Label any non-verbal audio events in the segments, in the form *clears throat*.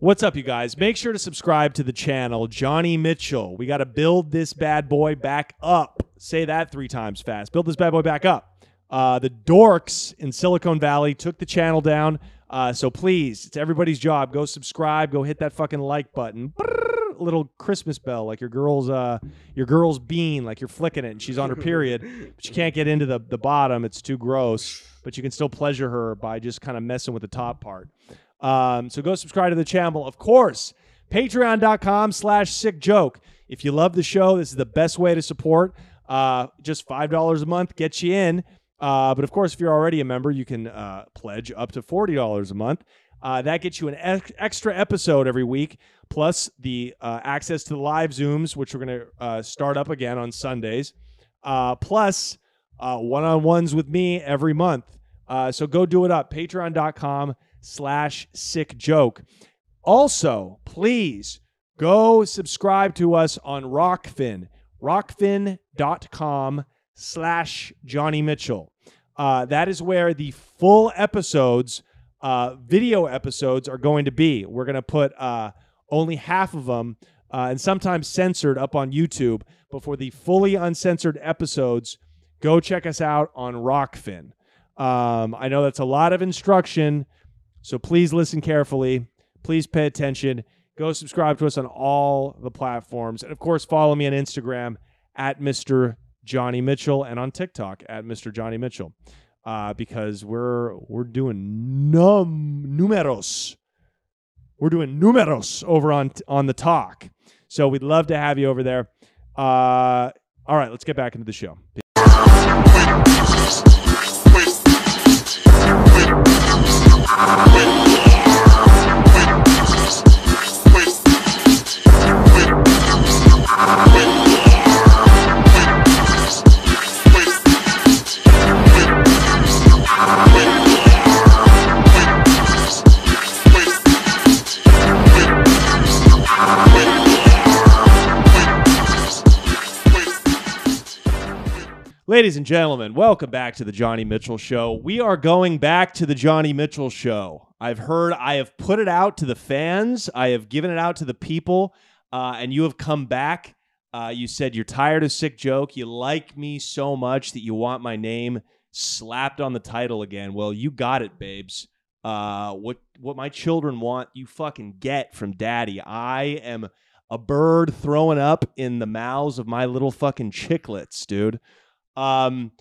What's up, you guys? Make sure to subscribe to the channel, Johnny Mitchell. We got to build this bad boy back up. Say that three times fast. Build this bad boy back up. Uh, the dorks in Silicon Valley took the channel down. Uh, so please, it's everybody's job. Go subscribe. Go hit that fucking like button. Brrr, little Christmas bell, like your girl's uh, your girl's bean, like you're flicking it, and she's on her period, but you can't get into the the bottom. It's too gross. But you can still pleasure her by just kind of messing with the top part. Um, so go subscribe to the channel. Of course, patreon.com slash sick joke. If you love the show, this is the best way to support. Uh, just $5 a month gets you in. Uh, but of course, if you're already a member, you can uh, pledge up to $40 a month. Uh, that gets you an ex- extra episode every week, plus the uh, access to the live Zooms, which we're going to uh, start up again on Sundays, plus one on ones with me every month. So go do it up. Patreon.com slash sick joke. Also, please go subscribe to us on Rokfin. Rokfin.com slash Johnny Mitchell. Uh, that is where the full episodes, uh, video episodes, are going to be. We're going to put uh, only half of them uh, and sometimes censored up on YouTube. But for the fully uncensored episodes, go check us out on Rokfin. Um, I know that's a lot of instruction, so please listen carefully. Please pay attention. Go subscribe to us on all the platforms. And of course, follow me on Instagram at Mr. Johnny Mitchell and on TikTok at Mr. Johnny Mitchell. Uh, because we're we're doing num numeros. We're doing numeros over on on the talk. So we'd love to have you over there. Uh, all right, let's get back into the show. Ladies and gentlemen, welcome back to the Johnny Mitchell Show. We are going back to the Johnny Mitchell Show. I've heard, I have put it out to the fans, I have given it out to the people, uh, and you have come back. Uh, you said you're tired of Sick Joke. You like me so much that you want my name slapped on the title again. Well, you got it, babes. Uh, what what my children want, you fucking get from daddy. I am a bird throwing up in the mouths of my little fucking chicklets, dude. Um,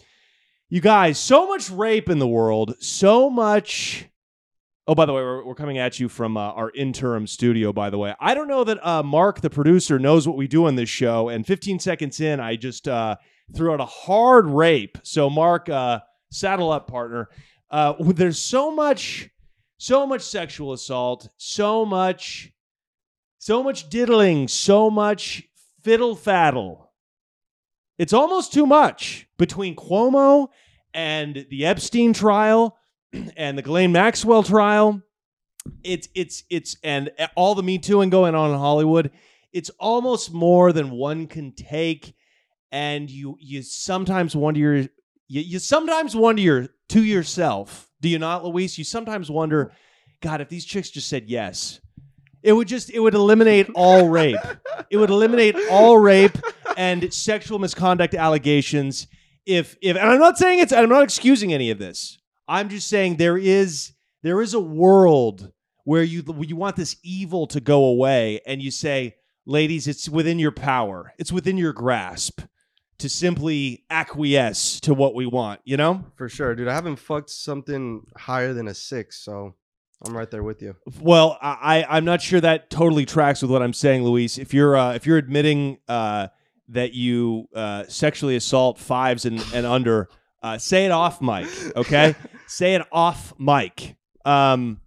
you guys, so much rape in the world, so much. Oh, by the way, we're, we're coming at you from uh, our interim studio. By the way, I don't know that uh, Mark, the producer, knows what we do on this show. And 15 seconds in, I just uh, threw out a hard rape. So, Mark, uh, saddle up, partner. Uh, there's so much, so much sexual assault, so much, so much diddling, so much fiddle faddle it's almost too much between Cuomo and the Epstein trial *clears throat* and the Ghislaine Maxwell trial. It's it's it's and all the Me Tooing going on in Hollywood. It's almost more than one can take, and you you sometimes wonder your you, you sometimes wonder your, to yourself. Do you not, Luis? You sometimes wonder, God, if these chicks just said yes, it would just it would eliminate all rape. It would eliminate all rape and sexual misconduct allegations. If if and I'm not saying it's I'm not excusing any of this. I'm just saying there is there is a world where you you want this evil to go away and you say, ladies, it's within your power. It's within your grasp to simply acquiesce to what we want, you know? For sure, dude. I haven't fucked something higher than a six, so I'm right there with you. Well, I I'm not sure that totally tracks with what I'm saying, Luis. If you're uh, if you're admitting uh, that you uh, sexually assault fives and, and under, uh, say it off mic, okay? *laughs* say it off mic. Um,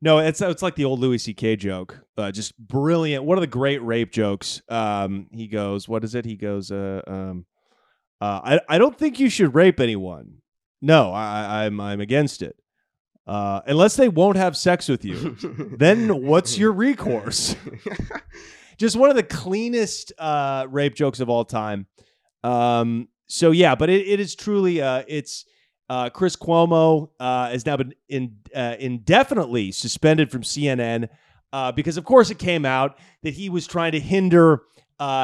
no, it's it's like the old Louis C.K. joke. Uh, just brilliant. One of the great rape jokes. Um, he goes, "What is it?" He goes, uh, um, uh, "I I don't think you should rape anyone. No, I, I'm I'm against it." Uh, unless they won't have sex with you, *laughs* then what's your recourse? *laughs* Just one of the cleanest uh, rape jokes of all time. Um, so yeah, but it, it is truly uh, it's uh, Chris Cuomo uh, has now been in, uh, indefinitely suspended from CNN. uh, because of course it came out that he was trying to hinder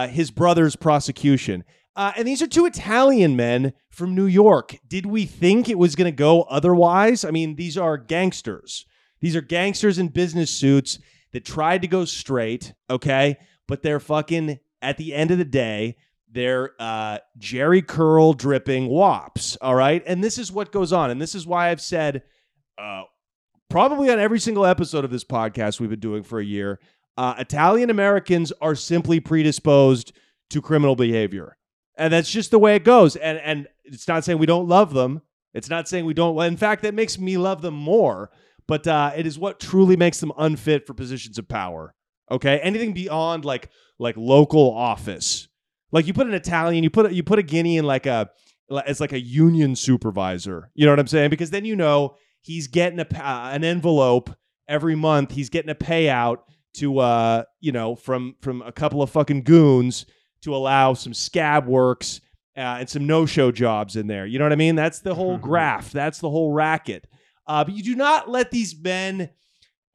his brother's prosecution. And these are two Italian men from New York. Did we think it was going to go otherwise? I mean, these are gangsters. These are gangsters in business suits that tried to go straight, okay? But they're fucking, at the end of the day, they're uh, Jheri curl dripping wops, all right? And this is what goes on. And this is why I've said, uh, probably on every single episode of this podcast we've been doing for a year, uh, Italian Americans are simply predisposed to criminal behavior. And that's just the way it goes. And and it's not saying we don't love them. It's not saying we don't. In fact, that makes me love them more. But uh, it is what truly makes them unfit for positions of power. Okay, anything beyond like like local office, like you put an Italian, you put a, you put a Guinea in like a as like a union supervisor. You know what I'm saying? Because then you know he's getting a uh, an envelope every month. He's getting a payout to uh you know from from a couple of fucking goons to allow some scab works uh, and some no show jobs in there. You know what I mean? That's the whole *laughs* graph. That's the whole racket. Uh, but you do not let these men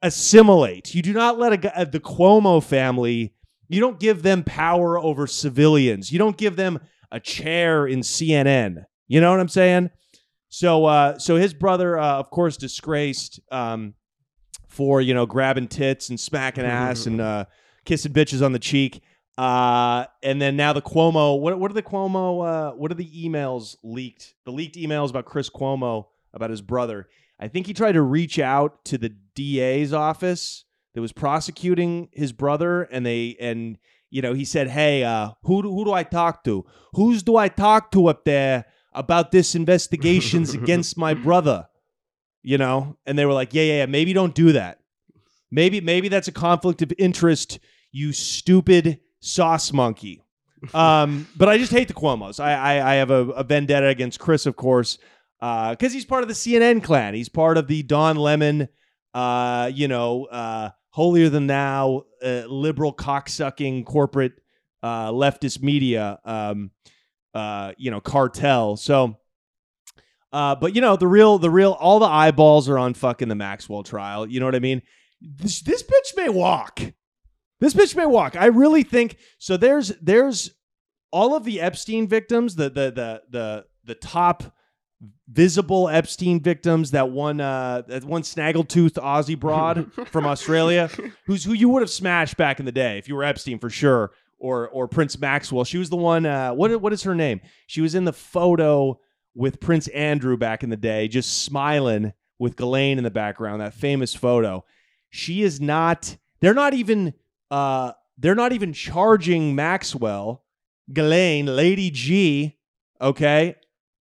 assimilate. You do not let a, uh, the Cuomo family. You don't give them power over civilians. You don't give them a chair in CNN. You know what I'm saying? So, uh, so his brother, uh, of course, disgraced um, for you know grabbing tits and smacking ass and *laughs* uh, kissing bitches on the cheek. Uh, and then now the Cuomo. What what are the Cuomo? Uh, what are the emails leaked? The leaked emails about Chris Cuomo about his brother. I think he tried to reach out to the DA's office that was prosecuting his brother, and they and you know he said, "Hey, uh, who do, who do I talk to? Who's do I talk to up there about this investigations *laughs* against my brother?" You know, and they were like, "Yeah, yeah, yeah. Maybe don't do that. Maybe maybe that's a conflict of interest. You stupid sauce monkey." um, *laughs* but I just hate the Cuomo's. I I, I have a, a vendetta against Chris, of course because uh, he's part of the CNN clan. He's part of the Don Lemon, uh, you know, uh, holier than thou, uh, liberal cocksucking corporate uh, leftist media, um, uh, you know, cartel. So, but you know, the real, the real, all the eyeballs are on fucking the Maxwell trial. You know what I mean? This this bitch may walk. This bitch may walk. I really think so. There's there's all of the Epstein victims, the the the the the top visible Epstein victims, that one uh that one snaggletooth Aussie broad *laughs* from Australia, who's who you would have smashed back in the day if you were Epstein for sure, or or Prince Maxwell. She was the one uh what what is her name? She was in the photo with Prince Andrew back in the day, just smiling with Ghislaine in the background, that famous photo. She is not they're not even uh they're not even charging Maxwell, Ghislaine, Lady G, okay,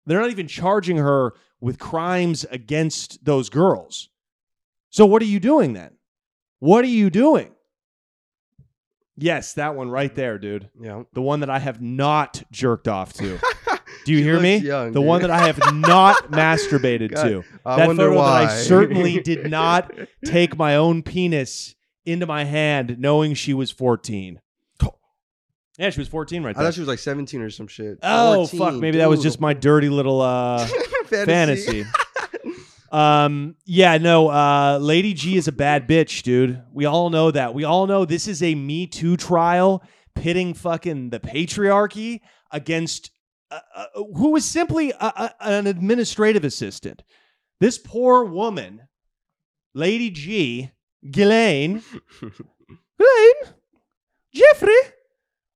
they're not even charging her with crimes against those girls. So what are you doing then? What are you doing? Yes, that one right there, dude. Yeah. The one that I have not jerked off to. *laughs* Do you She hear me? young, the dude. one that I have not *laughs* masturbated God, to. I that wonder photo why. that I certainly did *laughs* not take my own penis into my hand knowing she was 14. Yeah, she was 14 right I there. thought she was like 17 or some shit. Oh 14, fuck! Maybe that was dude. just my dirty little uh, *laughs* fantasy. *laughs* um, yeah, no. Uh, Lady G is a bad bitch, dude. We all know that. We all know this is a Me Too trial pitting fucking the patriarchy against uh, uh, who was simply a, a, an administrative assistant. This poor woman, Lady G, Ghislaine, *laughs* Ghislaine, Jeffrey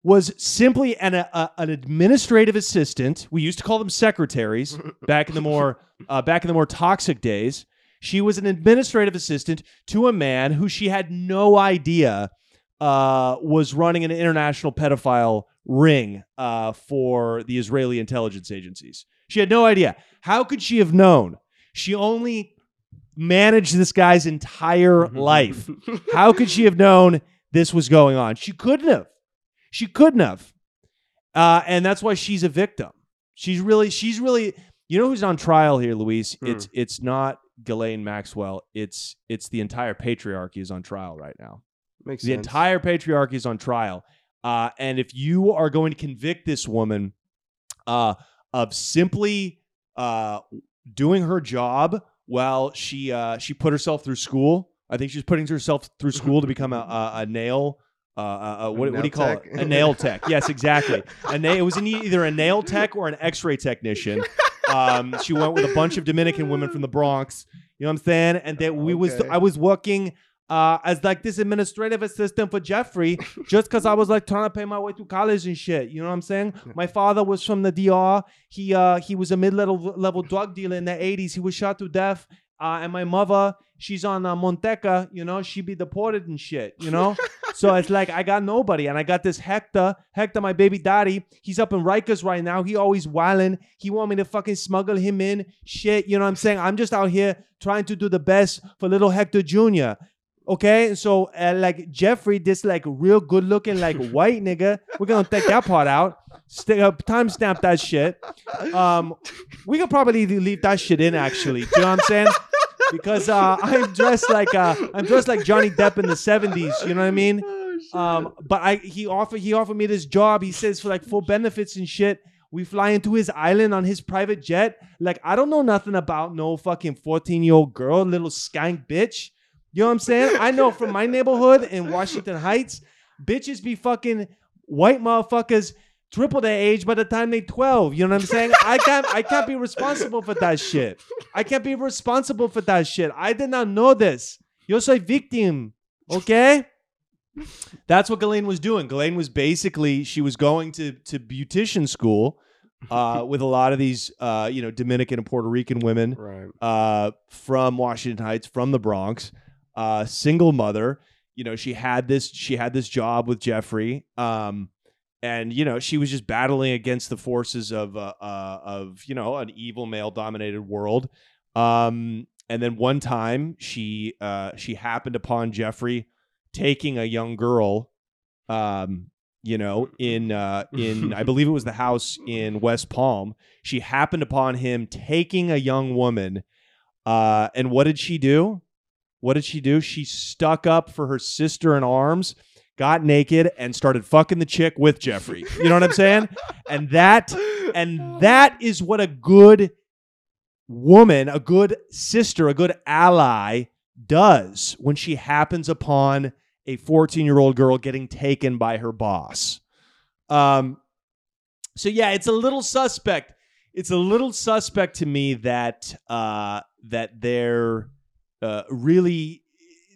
was simply an, a, an administrative assistant. We used to call them secretaries back in the more *laughs* uh, back in the more toxic days. She was an administrative assistant to a man who she had no idea uh, was running an international pedophile ring uh, for the Israeli intelligence agencies. She had no idea. How could she have known? She only managed this guy's entire life. *laughs* How could she have known this was going on? She couldn't have. She couldn't have. Uh, and that's why she's a victim. She's really, she's really, you know who's on trial here, Luis? Hmm. It's it's not Ghislaine Maxwell. It's it's the entire patriarchy is on trial right now. Makes The sense. entire patriarchy is on trial. Uh, and if you are going to convict this woman uh, of simply uh, doing her job while she uh, she put herself through school I think she's putting herself through school to become a, a, a nail. Uh, uh, uh, what, what do you call tech? it? A nail *laughs* tech. Yes, exactly. A na- it was an, either a nail tech or an X-ray technician. Um, she went with a bunch of Dominican women from the Bronx. You know what I'm saying? And that we was I was working uh, as like this administrative assistant for Jeffrey just because I was like trying to pay my way through college and shit. You know what I'm saying? My father was from the DR. He uh he was a mid level level drug dealer in the 80s. He was shot to death. Uh, and my mother, she's on uh, Monteca. You know, she be deported and shit. You know, *laughs* so it's like I got nobody, and I got this Hector. Hector, my baby daddy. He's up in Rikers right now. He always wildin'. He want me to fucking smuggle him in. Shit, you know what I'm saying? I'm just out here trying to do the best for little Hector Jr. Okay, and so uh, like Jeffrey, this like real good looking like *laughs* white nigga. We're gonna take that part out. Stick up, timestamp that shit. Um, we could probably leave that shit in actually. Do you know what I'm saying? Because uh, I'm dressed like uh, I'm dressed like Johnny Depp in the '70s. You know what I mean? Um, but I he offered he offered me this job. He says for like full benefits and shit. We fly into his island on his private jet. Like I don't know nothing about no fucking 14 year old girl, little skank bitch. You know what I'm saying? I know from my neighborhood in Washington Heights, bitches be fucking white motherfuckers triple their age by the time they 12. You know what I'm saying? I can't I can't be responsible for that shit. I can't be responsible for that shit. I did not know this. Yo soy victim. Okay? That's what Ghislaine was doing. Ghislaine was basically she was going to to beautician school uh, *laughs* with a lot of these uh, you know Dominican and Puerto Rican women Right. uh, from Washington Heights, from the Bronx, uh, single mother. You know, she had this she had this job with Jeffrey, um, and you know she was just battling against the forces of uh, uh, of you know an evil male dominated world. Um, and then one time she uh, she happened upon Jeffrey taking a young girl. Um, you know, in uh, in I *laughs* believe it was the house in West Palm. She happened upon him taking a young woman. Uh, and what did she do? What did she do? She stuck up for her sister in arms, got naked, and started fucking the chick with Jeffrey. You know what I'm saying? And that and that is what a good woman, a good sister, a good ally does when she happens upon a 14 year old girl getting taken by her boss. Um, so yeah, it's a little suspect. It's a little suspect to me that uh, that they're uh, really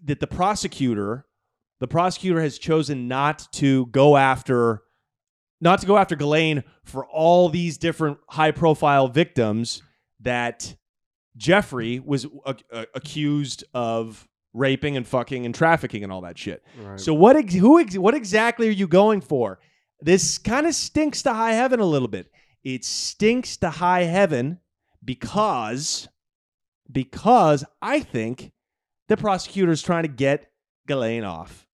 that the prosecutor, the prosecutor has chosen not to go after, not to go after Ghislaine for all these different high profile victims that Jeffrey was uh, uh, accused of raping and fucking and trafficking and all that shit. Right. So what ex- who ex- what exactly are you going for? This kind of stinks to high heaven a little bit. It stinks to high heaven because because I think the prosecutor's trying to get Off.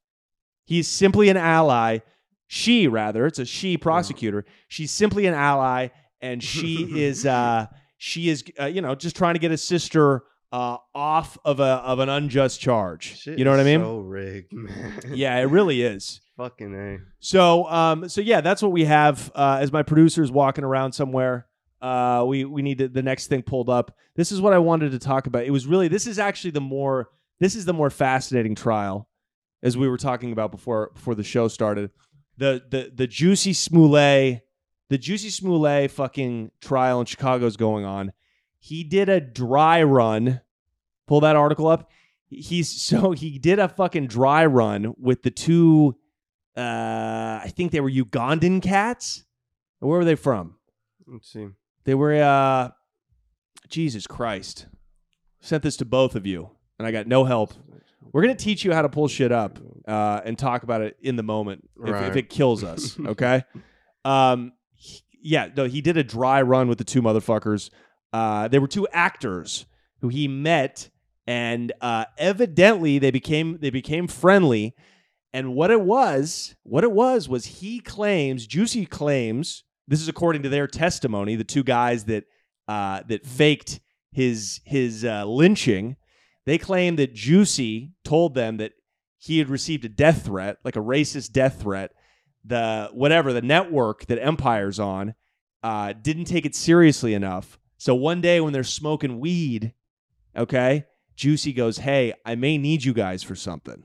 He's simply an ally. She rather, it's a she prosecutor. She's simply an ally and she *laughs* is uh she is uh, you know just trying to get his sister uh off of a of an unjust charge. Shit you know what I mean? So rigged, man. yeah, it really is. *laughs* Fucking a. So, um, so yeah, that's what we have. Uh, as my producer's walking around somewhere, uh, we we need to, the next thing pulled up. This is what I wanted to talk about. It was really this is actually the more this is the more fascinating trial, as we were talking about before before the show started. The the the juicy Smollett, the juicy Smollett fucking trial in Chicago is going on. He did a dry run. Pull that article up. He's *laughs* so he did a fucking dry run with the two uh, I think they were Ugandan cats. Where were they from? Let's see. They were uh, Jesus Christ. Sent this to both of you, and I got no help. We're gonna teach you how to pull shit up uh, and talk about it in the moment if, if it kills us. Okay. *laughs* um, he- yeah, no, he did a dry run with the two motherfuckers. Uh, they were two actors who he met, and uh, evidently they became they became friendly. And what it was, what it was, was he claims, Juicy claims, this is according to their testimony, the two guys that uh, that faked his his uh, lynching. They claim that Juicy told them that he had received a death threat, like a racist death threat. The whatever the network that Empire's on uh, didn't take it seriously enough. So one day when they're smoking weed, okay, Juicy goes, Hey, I may need you guys for something.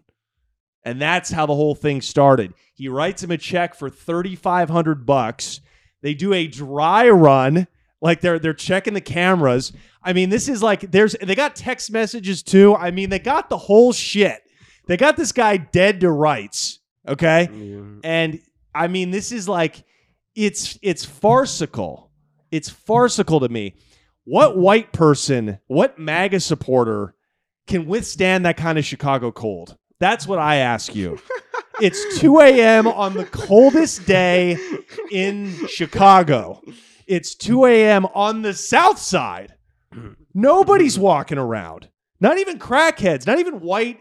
And that's how the whole thing started. He writes him a check for 3500 bucks. They do a dry run, like they're they're checking the cameras. I mean, this is like there's they got text messages too. I mean, they got the whole shit. They got this guy dead to rights, okay? Yeah. And I mean, this is like it's it's farcical. It's farcical to me. What white person, what MAGA supporter can withstand that kind of Chicago cold? That's what I ask you. It's 2 a.m. on the coldest day in Chicago. It's 2 a.m. on the south side. Nobody's *clears throat* walking around. Not even crackheads, not even white.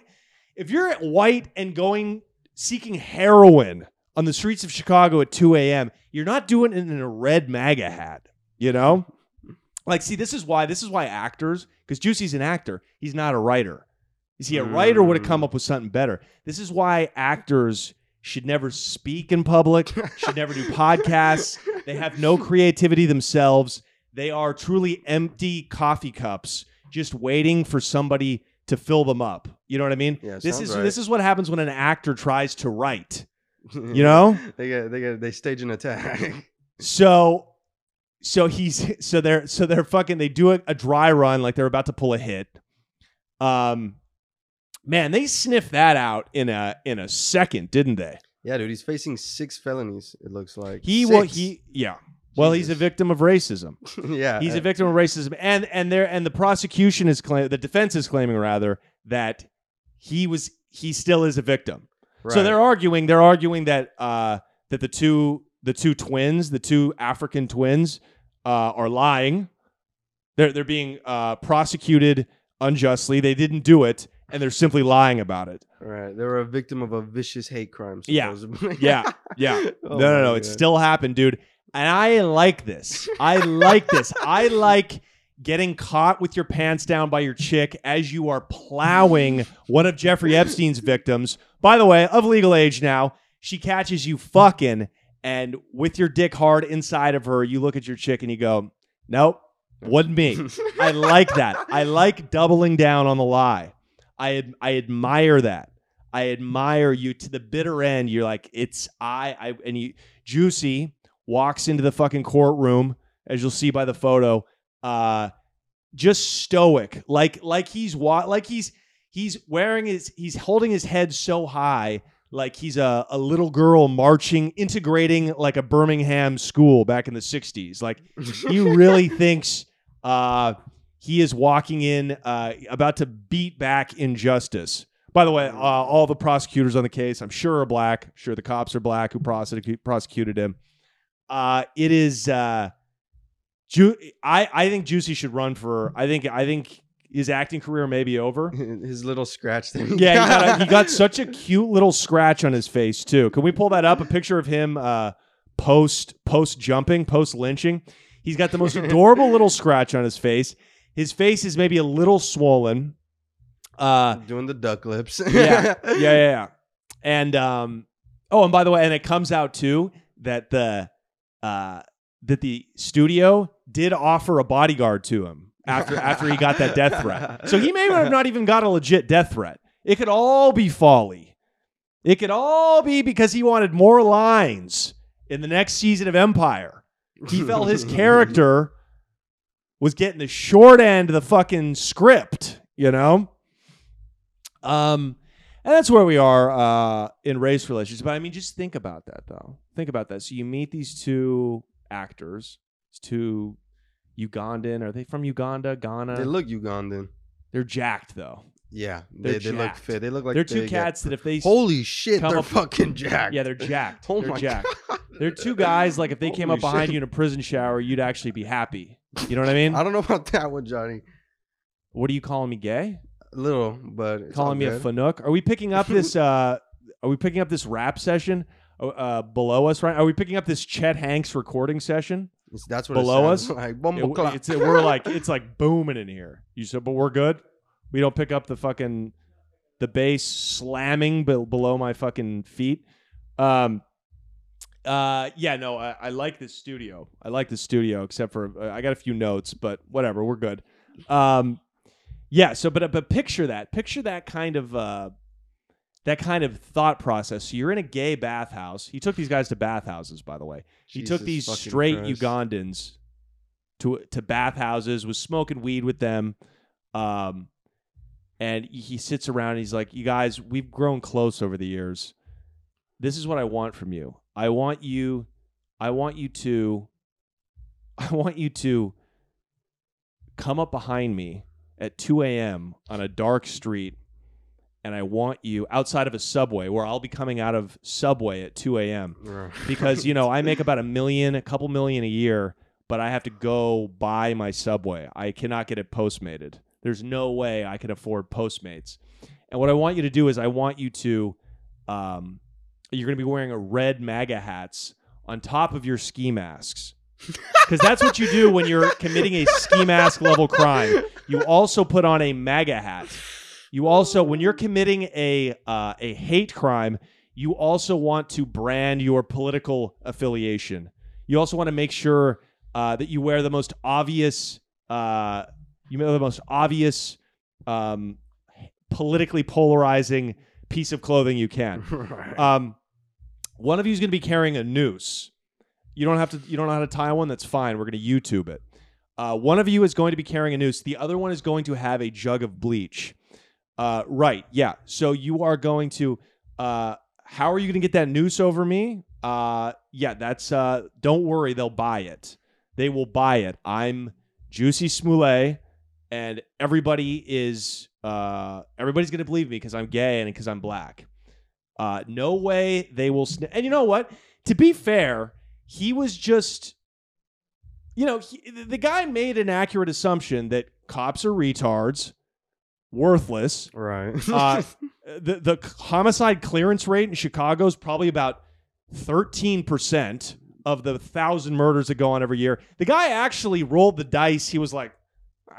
If you're at white and going seeking heroin on the streets of Chicago at 2 a.m., you're not doing it in a red MAGA hat, you know? Like, see, this is why this is why actors, because Juicy's an actor, he's not a writer. You see, a writer would have come mm. up with something better. This is why actors should never speak in public, should never do podcasts. They have no creativity themselves. They are truly empty coffee cups, just waiting for somebody to fill them up. You know what I mean? Yeah, this is right. this is what happens when an actor tries to write. *laughs* You know? they get they get they stage an attack. *laughs* So so he's so they're so they're fucking they do a, a dry run like they're about to pull a hit. Um man, they sniffed that out in a in a second, didn't they? yeah, dude, he's facing six felonies. It looks like He well Six. he yeah. Well, he's a Jesus. victim of racism. *laughs* yeah, He's a victim of racism, and and there and the prosecution is claiming, the defense is claiming rather that he was he still is a victim. So they're arguing they're arguing that uh, that the two the two twins, the two African twins, uh, are lying. They're they're being uh, prosecuted unjustly. They didn't do it, and they're simply lying about it. right. They were a victim of a vicious hate crime. Yeah. Supposedly. Yeah, *laughs* yeah. Oh no, no, no. It still happened, dude. And I like this. I like this. I *laughs* like getting caught with your pants down by your chick as you are plowing one of Jeffrey Epstein's victims. By the way, of legal age now, she catches you fucking, and with your dick hard inside of her, you look at your chick and you go, Nope, wasn't me. *laughs* I like that. I like doubling down on the lie. I ad- I admire that. I admire you to the bitter end. You're like, it's I. I and you, Juicy walks into the fucking courtroom, as you'll see by the photo. Uh, just stoic, like like he's wa- like he's he's wearing his he's holding his head so high, like he's a, a little girl marching, integrating like a Birmingham school back in the '60s. Like he really *laughs* thinks uh, he is walking in, uh, about to beat back injustice. By the way, uh, all the prosecutors on the case, I'm sure, are black. I'm sure the cops are black who prosecute, prosecuted him. Uh, it is. Uh, Ju- I I think Juicy should run for. I think I think his acting career may be over. *laughs* His little scratch thing. Yeah, he got, a, he got *laughs* such a cute little scratch on his face too. Can we pull that up? A picture of him uh, post post jumping, post lynching. He's got the most *laughs* adorable little scratch on his face. His face is maybe a little swollen. Uh, doing the duck lips. *laughs* yeah, *laughs* yeah, yeah, yeah. And um, oh, and by the way, and it comes out too that the uh that the studio did offer a bodyguard to him after after he got that death threat. So he may have not even got a legit death threat. It could all be folly. It could all be because he wanted more lines in the next season of Empire. He felt his *laughs* character was getting the short end of the fucking script, you know? Um and that's where we are uh, in race relations. But I mean, just think about that, though. Think about that. So you meet these two actors, these two Ugandan. Are they from Uganda, Ghana? They look Ugandan. They're jacked, though. Yeah, They're they, they look fit. They look like they're two they cats that if they Holy shit, they're up- fucking *laughs* jacked. yeah, they're jacked. Oh they're my jacked. god. They're two guys. Like if they came Holy up behind shit. you in a prison shower, you'd actually be happy. You know what I mean? I don't know about that one, Johnny. what are you calling me gay? A little, but calling me a good. fanook? Are we picking up this? *laughs* uh Are we picking up this rap session uh, uh, below us? Right? Are we picking up this Chet Hanks recording session? It's- That's what below *laughs* it us? like. It- it's we're like it's like booming in here. You said, but we're good. We don't pick up the fucking the bass slamming be- below my fucking feet. Um. Uh. Yeah. No. I, I like this studio. I like this studio, except for uh, I got a few notes, but whatever. We're good. Um. Yeah. So, but but picture that. Picture that kind of uh, that kind of thought process. So you're in a gay bathhouse. He took these guys to bathhouses, by the way. He took these fucking straight Christ. Ugandans to to bathhouses. Was smoking weed with them. Um, and he sits around. and He's like, "You guys, we've grown close over the years. This is what I want from you. I want you. I want you to. *laughs* I want you to come up behind me at 2 a.m. on a dark street, and I want you outside of a subway where I'll be coming out of subway at 2 a.m. Right. because you know I make *laughs* about a million, a couple million a year, but I have to go buy my subway. I cannot get it postmated. There's no way I can afford Postmates. And what I want you to do is I want you to, um, you're going to be wearing a red MAGA hats on top of your ski masks. *laughs* Because that's what you do when you're committing a ski mask level crime. You also put on a MAGA hat. You also, when you're committing a uh, a hate crime, you also want to brand your political affiliation. You also want to make sure uh, that you wear the most obvious, uh, you wear the most obvious, um, politically polarizing piece of clothing you can. *laughs* right. Um, one of you is going to be carrying a noose. You don't have to. You don't know how to tie one. That's fine. We're going to YouTube it. Uh, one of you is going to be carrying a noose. The other one is going to have a jug of bleach. Uh, right. Yeah. So you are going to. Uh, how are you going to get that noose over me? Uh, yeah. That's. Uh, don't worry. They'll buy it. They will buy it. I'm Juicy Smollett, and everybody is. Uh, everybody's going to believe me because I'm gay and because I'm black. Uh, no way they will. Sn- and you know what? To be fair, he was just, you know, he, the guy made an accurate assumption that cops are retards, worthless. right. Uh, *laughs* the the homicide clearance rate in Chicago is probably about thirteen percent of the thousand murders that go on every year. The guy actually rolled the dice. He was like,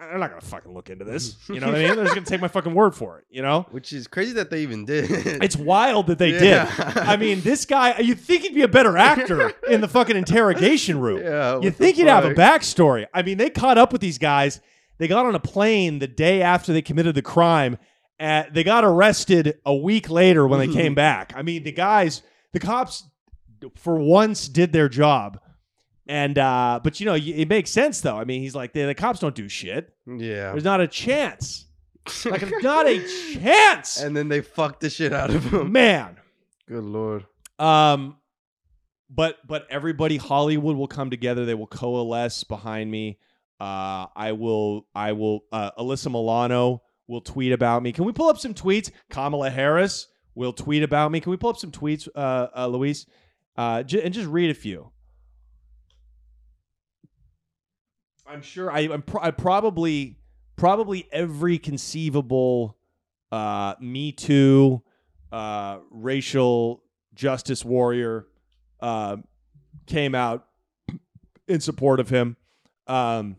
"I'm not gonna fucking look into this." *laughs* You know what I mean? They're just gonna take my fucking word for it. You know? Which is crazy that they even did. It's wild that they Yeah. did. *laughs* I mean, this guy, you'd think he'd be a better actor in the fucking interrogation room. yeah. What the think he'd have a fuck? backstory. I mean, they caught up with these guys. They got on a plane the day after they committed the crime. And they got arrested a week later when they came *laughs* back. I mean, the guys, the cops, for once did their job. And uh, but you know, it makes sense though. I mean, he's like, the, the cops don't do shit. Yeah. There's not a chance. *laughs* Like, not a chance. and then they fucked the shit out of him. Man. Good lord. Um, but but everybody, Hollywood will come together. They will coalesce behind me. Uh, I will. I will. Uh, Alyssa Milano will tweet about me. Can we pull up some tweets? Kamala Harris will tweet about me. Can we pull up some tweets, uh, uh Luis? Uh, j- and just read a few. I'm sure I, I'm pro- I probably probably every conceivable uh, Me Too, uh, racial justice warrior uh, came out in support of him. Um,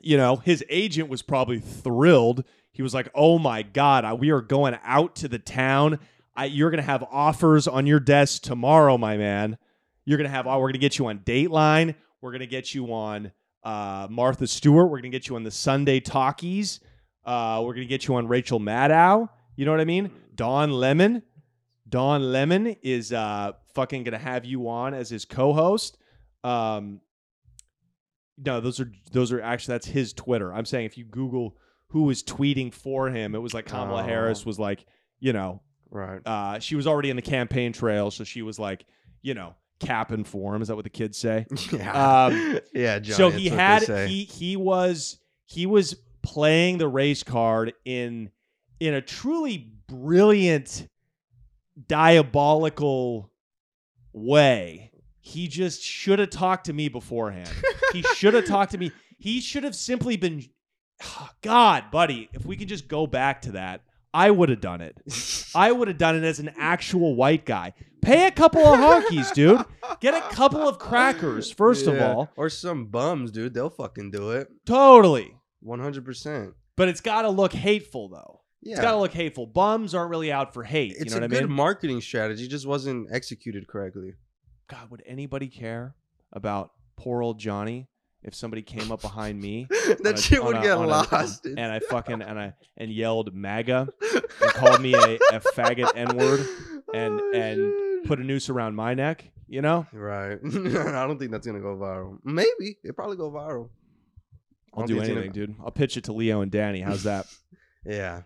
you know, his agent was probably thrilled. He was like, "Oh my god, I- we are going out to the town. I, you're going to have offers on your desk tomorrow, my man. You're going to have. Oh, we're going to get you on Dateline. We're going to get you on uh, Martha Stewart. We're going to get you on the Sunday Talkies. Uh, we're going to get you on Rachel Maddow. You know what I mean? Don Lemon. Don Lemon is uh, fucking going to have you on as his co-host. Um, no, those are those are actually that's his Twitter. I'm saying if you Google who was tweeting for him, it was like Kamala Oh. Harris was like, you know, Right. uh, she was already in the campaign trail, so she was like, you know, capping for him. Is that what the kids say? *laughs* Yeah. Um, *laughs* yeah, Johnny, so he had he he was he was playing the race card in in a truly brilliant diabolical way he just should have talked to me beforehand he *laughs* should have talked to me he should have simply been *sighs* god buddy if we could just go back to that i would have done it i would have done it as an actual white guy pay a couple of honkies dude get a couple of crackers first of Yeah. all or some bums, dude. They'll fucking do it. Totally. One hundred percent. But it's got to look hateful, though. Yeah. It's got to look hateful. Bums aren't really out for hate. it's you know a what I good mean? marketing strategy, just wasn't executed correctly. God, would anybody care about poor old Johnny if somebody came up behind me *laughs* that a- shit would a- get on a- lost. and I fucking and I and yelled MAGA *laughs* and called me a, a faggot N word *laughs* and- Oh, and shit. put a noose around my neck, you know, right. I don't think that's gonna go viral. Maybe it probably go viral. I'll do it's gonna- anything, dude. I'll pitch it to Leo and Danny. How's that? Yeah.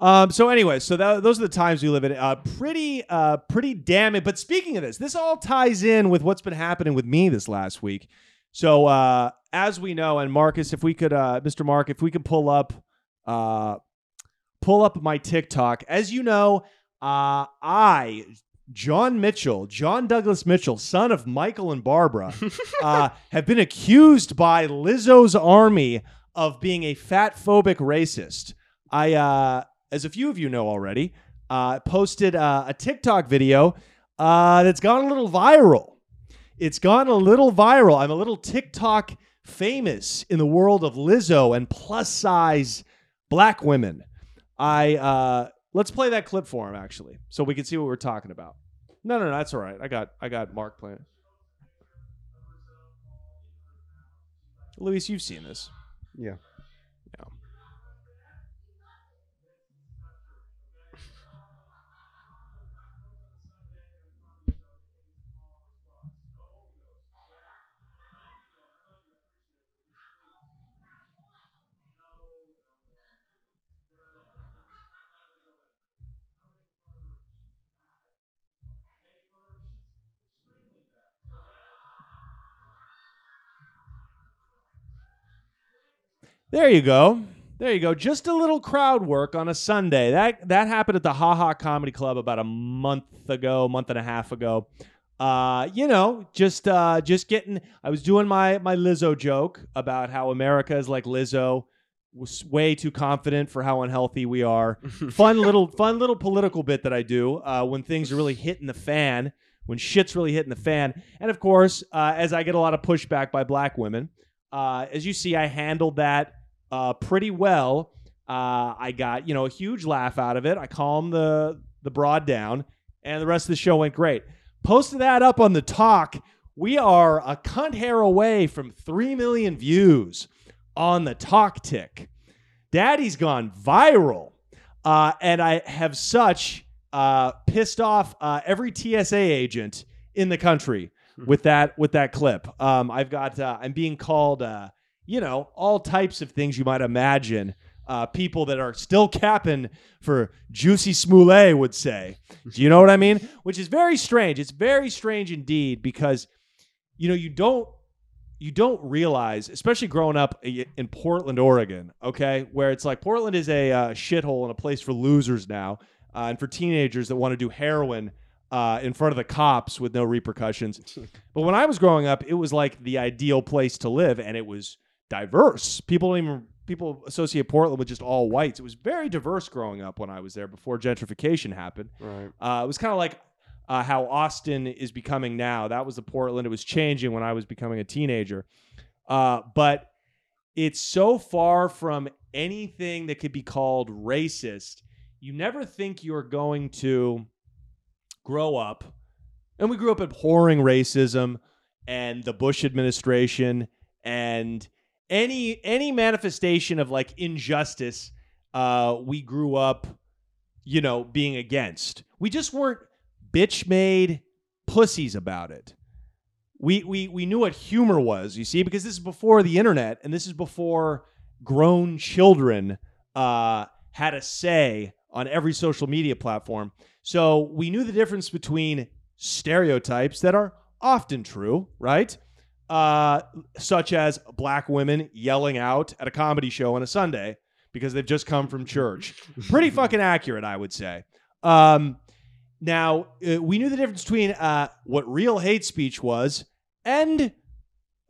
Um, so anyway, so that, those are the times we live in. Uh, pretty, uh, pretty damn it. But speaking of this, this all ties in with what's been happening with me this last week. So uh, as we know, and Marcus, if we could, uh, Mr. Mark, if we could pull up, uh, pull up my TikTok. As you know, uh, I, John Mitchell, John Douglas Mitchell, son of Michael and Barbara, *laughs* uh, have been accused by Lizzo's army of being a fat phobic racist. I, uh, as a few of you know already, uh, posted uh, a TikTok video uh, that's gone a little viral. It's gone a little viral. I'm a little TikTok famous in the world of Lizzo and plus size black women. I uh, let's play that clip for him actually, so we can see what we're talking about. No, no, no, that's all right. I got I got Mark playing. Luis, you've seen this. Yeah. Yeah. There you go. There you go. Just a little crowd work on a Sunday. That that happened at the Ha Ha Comedy Club about a month ago, month and a half ago. Uh, you know, just uh, just getting. I was doing my my Lizzo joke about how America is like Lizzo, was way too confident for how unhealthy we are. *laughs* fun little fun little political bit that I do uh, when things are really hitting the fan, when shit's really hitting the fan, and of course, uh, as I get a lot of pushback by black women, uh, as you see, I handled that uh, pretty well. Uh, I got you know a huge laugh out of it. I calmed the the broad down, and the rest of the show went great. Posted that up on the talk. We are a cunt hair away from three million views on the talk tick. Daddy's gone viral, uh, and I have such uh, pissed off uh, every TSA agent in the country with that with that clip. Um, I've got uh, I'm being called uh, you know all types of things you might imagine. Uh, people that are still capping for Juicy Smollett would say. Do you know what I mean? Which is very strange. It's very strange indeed because you know you don't you don't realize, especially growing up in Portland, Oregon, okay, where it's like Portland is a uh, shithole and a place for losers now, uh, and for teenagers that want to do heroin uh, in front of the cops with no repercussions. *laughs* but when I was growing up, it was like the ideal place to live, and it was diverse. People don't even people associate Portland with just all whites. It was very diverse growing up when I was there before gentrification happened. Right. Uh, it was kind of like uh, how Austin is becoming now. That was the Portland. It was changing when I was becoming a teenager. Uh, but it's so far from anything that could be called racist. You never think you're going to grow up. And we grew up abhorring racism and the Bush administration and any any manifestation of like injustice uh we grew up you know being against. We just weren't bitch made pussies about it. We we we knew what humor was you see because this is before the internet and this is before grown children uh had a say on every social media platform. So we knew the difference between stereotypes that are often true right uh, such as black women yelling out at a comedy show on a Sunday because they've just come from church. Pretty *laughs* fucking accurate, I would say. Um, now, uh, we knew the difference between uh, what real hate speech was and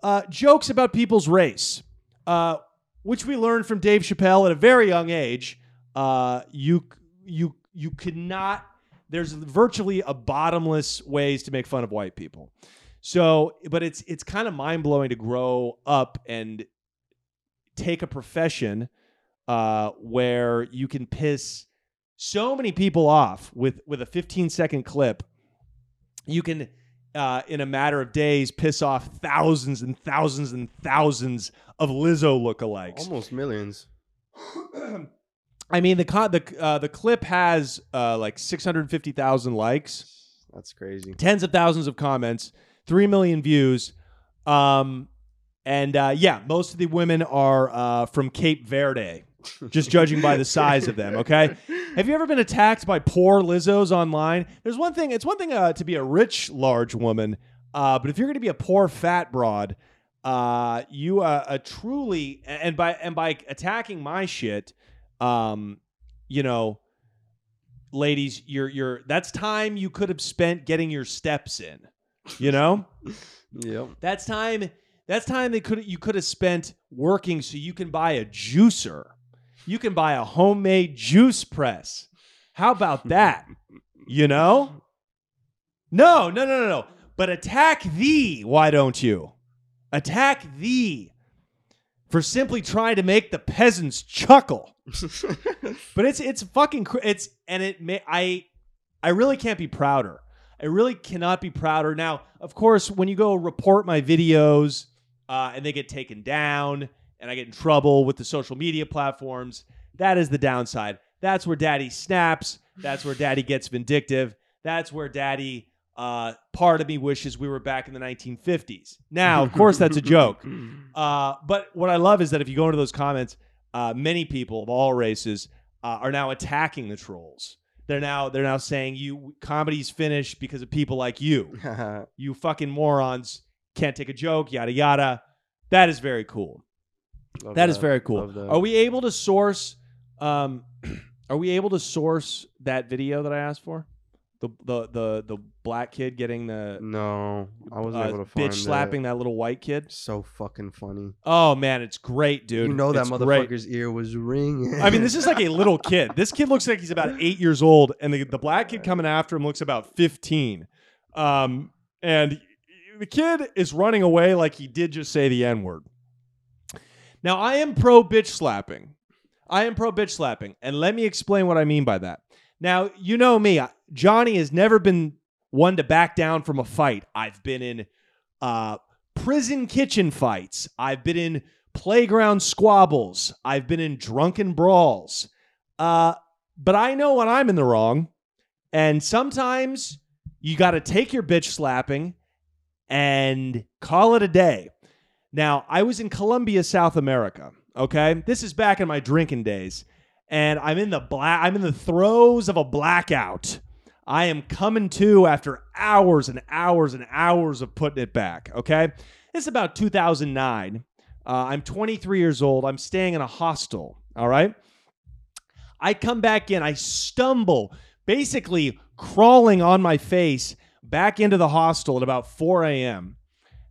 uh, jokes about people's race, uh, which we learned from Dave Chappelle at a very young age. Uh, you, you, you could not. There's virtually a bottomless ways to make fun of white people. So, but it's it's kind of mind blowing to grow up and take a profession uh, where you can piss so many people off with with a 15 second clip. You can uh, in a matter of days piss off thousands and thousands and thousands of Lizzo lookalikes. Almost millions. I mean, the con- the uh, the clip has uh, like six hundred fifty thousand likes, That's crazy. tens of thousands of comments, three million views, um, and uh, yeah, most of the women are uh, from Cape Verde. Just judging by the size of them, okay. *laughs* Have you ever been attacked by poor Lizzos online? There's one thing. It's one thing uh, to be a rich, large woman, uh, but if you're going to be a poor, fat broad, uh, you uh, uh, truly and by and by attacking my shit, um, you know, ladies, you're you're that's time you could have spent getting your steps in. You know, Yep. that's time. That's time they could you could have spent working so you can buy a juicer. You can buy a homemade juice press. How about *laughs* that? You know? No, no, no, no, no. But attack thee, why don't you? Attack thee for simply trying to make the peasants chuckle. *laughs* But it's it's fucking cr- it's and it may I I really can't be prouder. I really cannot be prouder. Now, of course, when you go report my videos uh, and they get taken down and I get in trouble with the social media platforms, that is the downside. That's where daddy snaps. That's where daddy gets vindictive. That's where daddy, uh, part of me wishes we were back in the 1950s. Now, of course, that's a joke. *laughs* Uh, but what I love is that if you go into those comments, uh, many people of all races uh, are now attacking the trolls. They're now they're now saying you comedy's finished because of people like you. *laughs* You fucking morons can't take a joke. Yada yada. That is very cool. Love That is very cool. Are we able to source? Um, *clears throat* are we able to source that video that I asked for? The the the the black kid getting the No, I wasn't uh, able to find bitch slapping That. that little white kid. So fucking funny. Oh man, it's great, dude. you know that It's great. motherfucker's ear was ringing. I mean, this is like a little *laughs* kid. This kid looks like he's about eight years old, and the, the black kid coming after him looks about 15. Um, and the kid is running away like he did just say the N word. Now, I am pro bitch slapping. I am pro bitch slapping. And let me explain what I mean by that. Now, you know me, I- Johnny has never been one to back down from a fight. I've been in uh, prison kitchen fights, I've been in playground squabbles, I've been in drunken brawls. Uh, but I know when I'm in the wrong. And sometimes you got to take your bitch slapping and call it a day. Now, I was in Colombia, South America. Okay, this is back in my drinking days, and I'm in the black. I'm in the throes of a blackout. I am coming to after hours and hours and hours of putting it back. Okay, this is about 2009. Uh, I'm 23 years old. I'm staying in a hostel. All right. I come back in. I stumble, basically crawling on my face back into the hostel at about 4 a.m.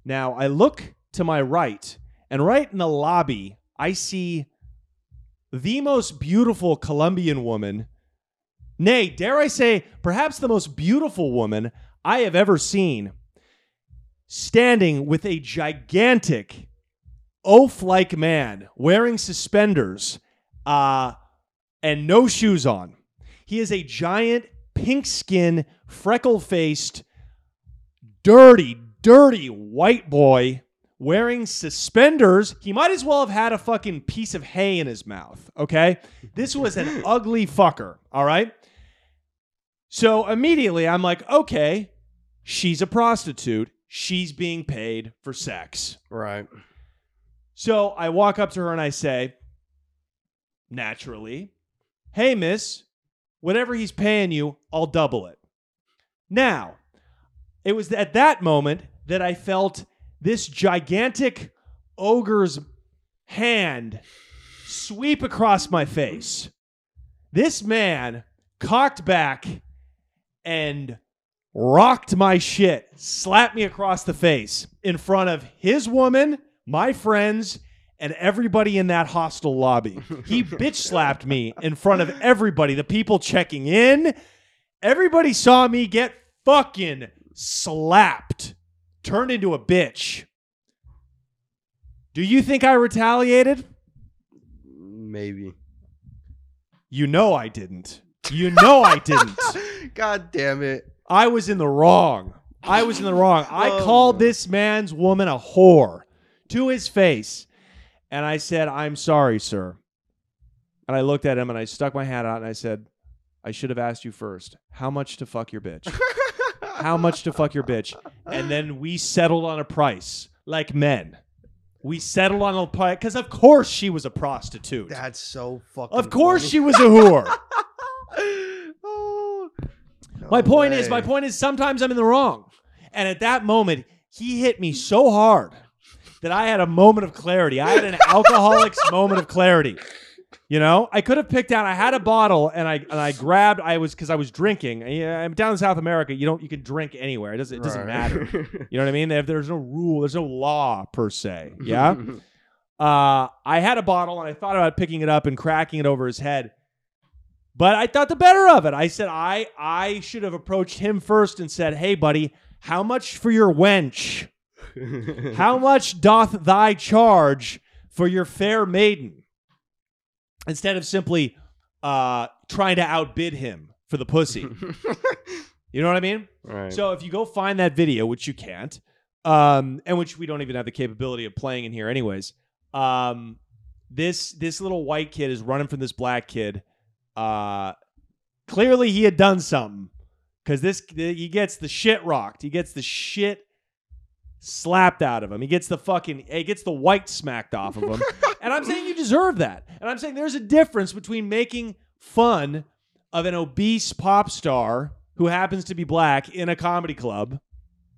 Now I look to my right, and right in the lobby, I see the most beautiful Colombian woman, nay, dare I say, perhaps the most beautiful woman I have ever seen, standing with a gigantic oaf like man wearing suspenders uh, and no shoes on. He is a giant, pink skinned, freckle faced, dirty, dirty white boy wearing suspenders. He might as well have had a fucking piece of hay in his mouth, okay? This was an ugly fucker, all right? So immediately I'm like, okay, she's a prostitute. She's being paid for sex. right. So I walk up to her and I say, naturally, hey, miss, whatever he's paying you, I'll double it. Now, it was at that moment that I felt this gigantic ogre's hand sweep across my face. This man cocked back and rocked my shit, slapped me across the face in front of his woman, my friends, and everybody in that hostel lobby. He *laughs* bitch slapped me in front of everybody, the people checking in. Everybody saw me get fucking slapped, turned into a bitch. Do you think I retaliated? Maybe. You know I didn't. You know I didn't. *laughs* God damn it. I was in the wrong. I was in the wrong. I Oh, called this man's woman a whore to his face. And I said, I'm sorry, sir. And I looked at him and I stuck my hat out and I said, I should have asked you first. How much to fuck your bitch? How much to fuck your bitch? And then we settled on a price like men. We settled on a price because, of course, she was a prostitute. That's so fucking. Of course, funny. she was a whore. *laughs* oh, My point is, my point is, sometimes I'm in the wrong. And at that moment, he hit me so hard that I had a moment of clarity. I had an *laughs* alcoholic's moment of clarity. You know, I could have picked out. I had a bottle, and I and I grabbed. I was because I was drinking. Yeah, I'm down in South America. You don't. You can drink anywhere. It doesn't. It doesn't Right. matter. *laughs* You know what I mean? If there's no rule, there's no law per se. Yeah. *laughs* Uh, I had a bottle and I thought about picking it up and cracking it over his head. But I thought the better of it. I said I I should have approached him first and said, "Hey, buddy, how much for your wench? How *laughs* much doth thy charge for your fair maiden?" Instead of simply uh, trying to outbid him for the pussy. *laughs* You know what I mean? right. So if you go find that video, which you can't, um, and which we don't even have the capability of playing in here, anyways, um, this this little white kid is running from this black kid. Uh, clearly, he had done something because this he gets the shit rocked. He gets the shit slapped out of him. He gets the fucking he gets the white smacked off of him. *laughs* and I'm saying you deserve that. And I'm saying there's a difference between making fun of an obese pop star who happens to be black in a comedy club,